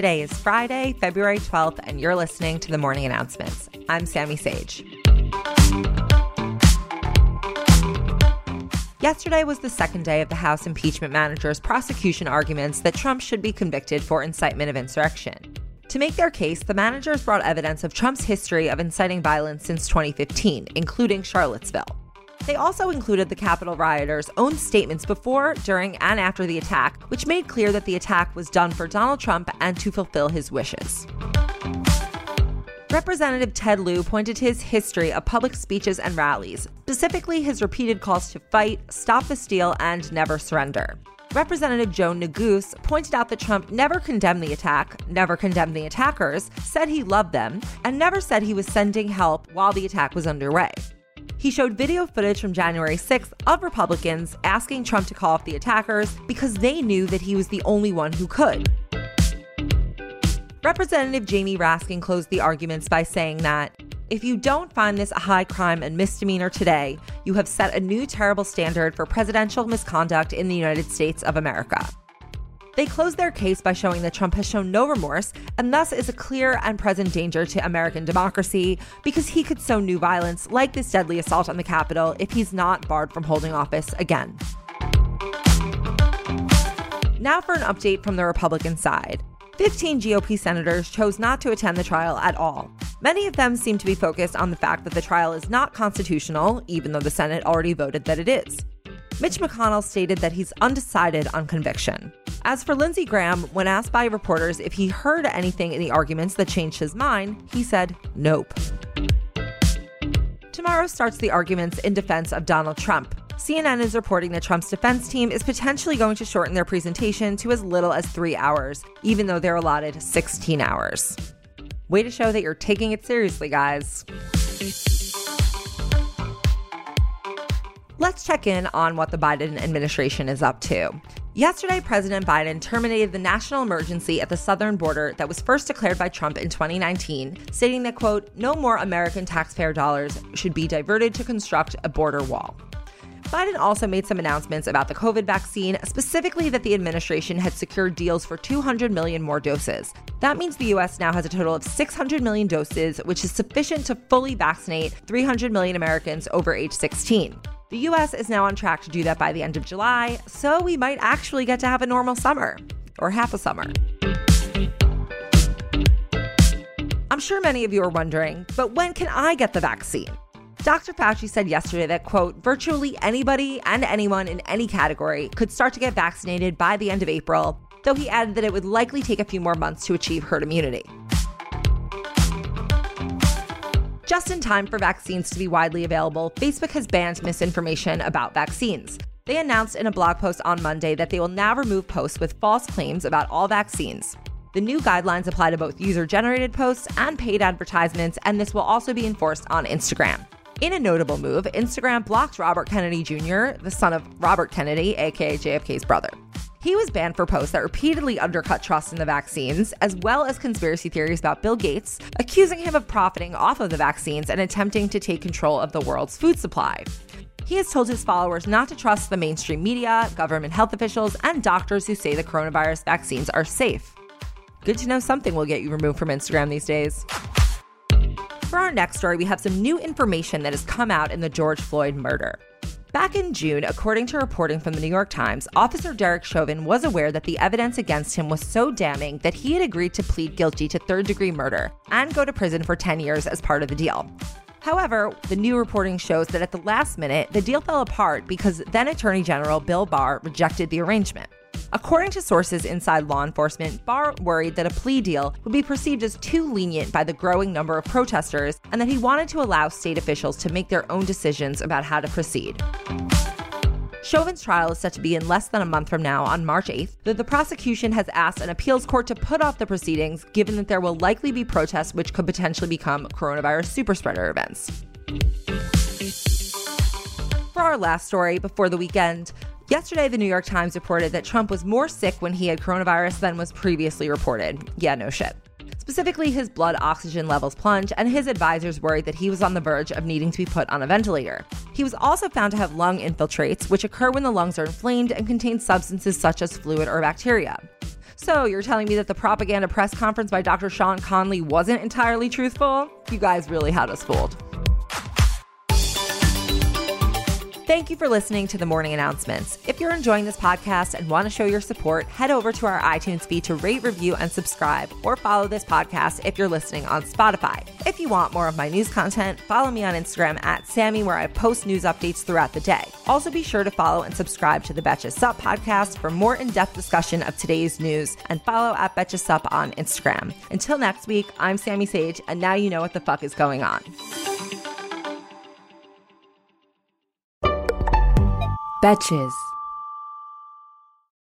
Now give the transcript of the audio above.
Today is Friday, February 12th, and you're listening to the morning announcements. I'm Sami Sage. Yesterday was the second day of the House impeachment manager's prosecution arguments that Trump should be convicted for incitement of insurrection. To make their case, the managers brought evidence of Trump's history of inciting violence since 2015, including Charlottesville. They also included the Capitol rioters' own statements before, during, and after the attack, which made clear that the attack was done for Donald Trump and to fulfill his wishes. Representative Ted Lieu pointed to his history of public speeches and rallies, specifically his repeated calls to fight, stop the steal, and never surrender. Representative Joe Neguse pointed out that Trump never condemned the attack, never condemned the attackers, said he loved them, and never said he was sending help while the attack was underway. He showed video footage from January 6th of Republicans asking Trump to call off the attackers because they knew that he was the only one who could. Representative Jamie Raskin closed the arguments by saying that if you don't find this a high crime and misdemeanor today, you have set a new terrible standard for presidential misconduct in the United States of America. They closed their case by showing that Trump has shown no remorse and thus is a clear and present danger to American democracy because he could sow new violence like this deadly assault on the Capitol if he's not barred from holding office again. Now for an update from the Republican side. 15 GOP senators chose not to attend the trial at all. Many of them seem to be focused on the fact that the trial is not constitutional, even though the Senate already voted that it is. Mitch McConnell stated that he's undecided on conviction. As for Lindsey Graham, when asked by reporters if he heard anything in the arguments that changed his mind, he said nope. Tomorrow starts the arguments in defense of Donald Trump. CNN is reporting that Trump's defense team is potentially going to shorten their presentation to as little as three hours, even though they're allotted 16 hours. Way to show that you're taking it seriously, guys. Let's check in on what the Biden administration is up to. Yesterday, President Biden terminated the national emergency at the southern border that was first declared by Trump in 2019, stating that, quote, no more American taxpayer dollars should be diverted to construct a border wall. Biden also made some announcements about the COVID vaccine, specifically that the administration had secured deals for 200 million more doses. That means the US now has a total of 600 million doses, which is sufficient to fully vaccinate 300 million Americans over age 16. The US is now on track to do that by the end of July, so we might actually get to have a normal summer, or half a summer. I'm sure many of you are wondering, but when can I get the vaccine? Dr. Fauci said yesterday that, quote, virtually anybody and anyone in any category could start to get vaccinated by the end of April, though he added that it would likely take a few more months to achieve herd immunity. Just in time for vaccines to be widely available, Facebook has banned misinformation about vaccines. They announced in a blog post on Monday that they will now remove posts with false claims about all vaccines. The new guidelines apply to both user generated posts and paid advertisements, and this will also be enforced on Instagram. In a notable move, Instagram blocked Robert Kennedy Jr., the son of Robert Kennedy, aka JFK's brother. He was banned for posts that repeatedly undercut trust in the vaccines, as well as conspiracy theories about Bill Gates, accusing him of profiting off of the vaccines and attempting to take control of the world's food supply. He has told his followers not to trust the mainstream media, government health officials, and doctors who say the coronavirus vaccines are safe. Good to know something will get you removed from Instagram these days. For our next story, we have some new information that has come out in the George Floyd murder. Back in June, according to reporting from the New York Times, Officer Derek Chauvin was aware that the evidence against him was so damning that he had agreed to plead guilty to third degree murder and go to prison for 10 years as part of the deal. However, the new reporting shows that at the last minute, the deal fell apart because then Attorney General Bill Barr rejected the arrangement. According to sources inside law enforcement, Barr worried that a plea deal would be perceived as too lenient by the growing number of protesters and that he wanted to allow state officials to make their own decisions about how to proceed. Chauvin's trial is set to be in less than a month from now on March 8th, though the prosecution has asked an appeals court to put off the proceedings given that there will likely be protests which could potentially become coronavirus superspreader events. For our last story before the weekend, Yesterday, the New York Times reported that Trump was more sick when he had coronavirus than was previously reported. Yeah, no shit. Specifically, his blood oxygen levels plunged, and his advisors worried that he was on the verge of needing to be put on a ventilator. He was also found to have lung infiltrates, which occur when the lungs are inflamed and contain substances such as fluid or bacteria. So, you're telling me that the propaganda press conference by Dr. Sean Conley wasn't entirely truthful? You guys really had us fooled. Thank you for listening to the morning announcements. If you're enjoying this podcast and want to show your support, head over to our iTunes feed to rate, review, and subscribe, or follow this podcast if you're listening on Spotify. If you want more of my news content, follow me on Instagram at Sammy, where I post news updates throughout the day. Also, be sure to follow and subscribe to the Betches Sup podcast for more in depth discussion of today's news, and follow at Betches Sup on Instagram. Until next week, I'm Sami Sage, and now you know what the fuck is going on. Betches.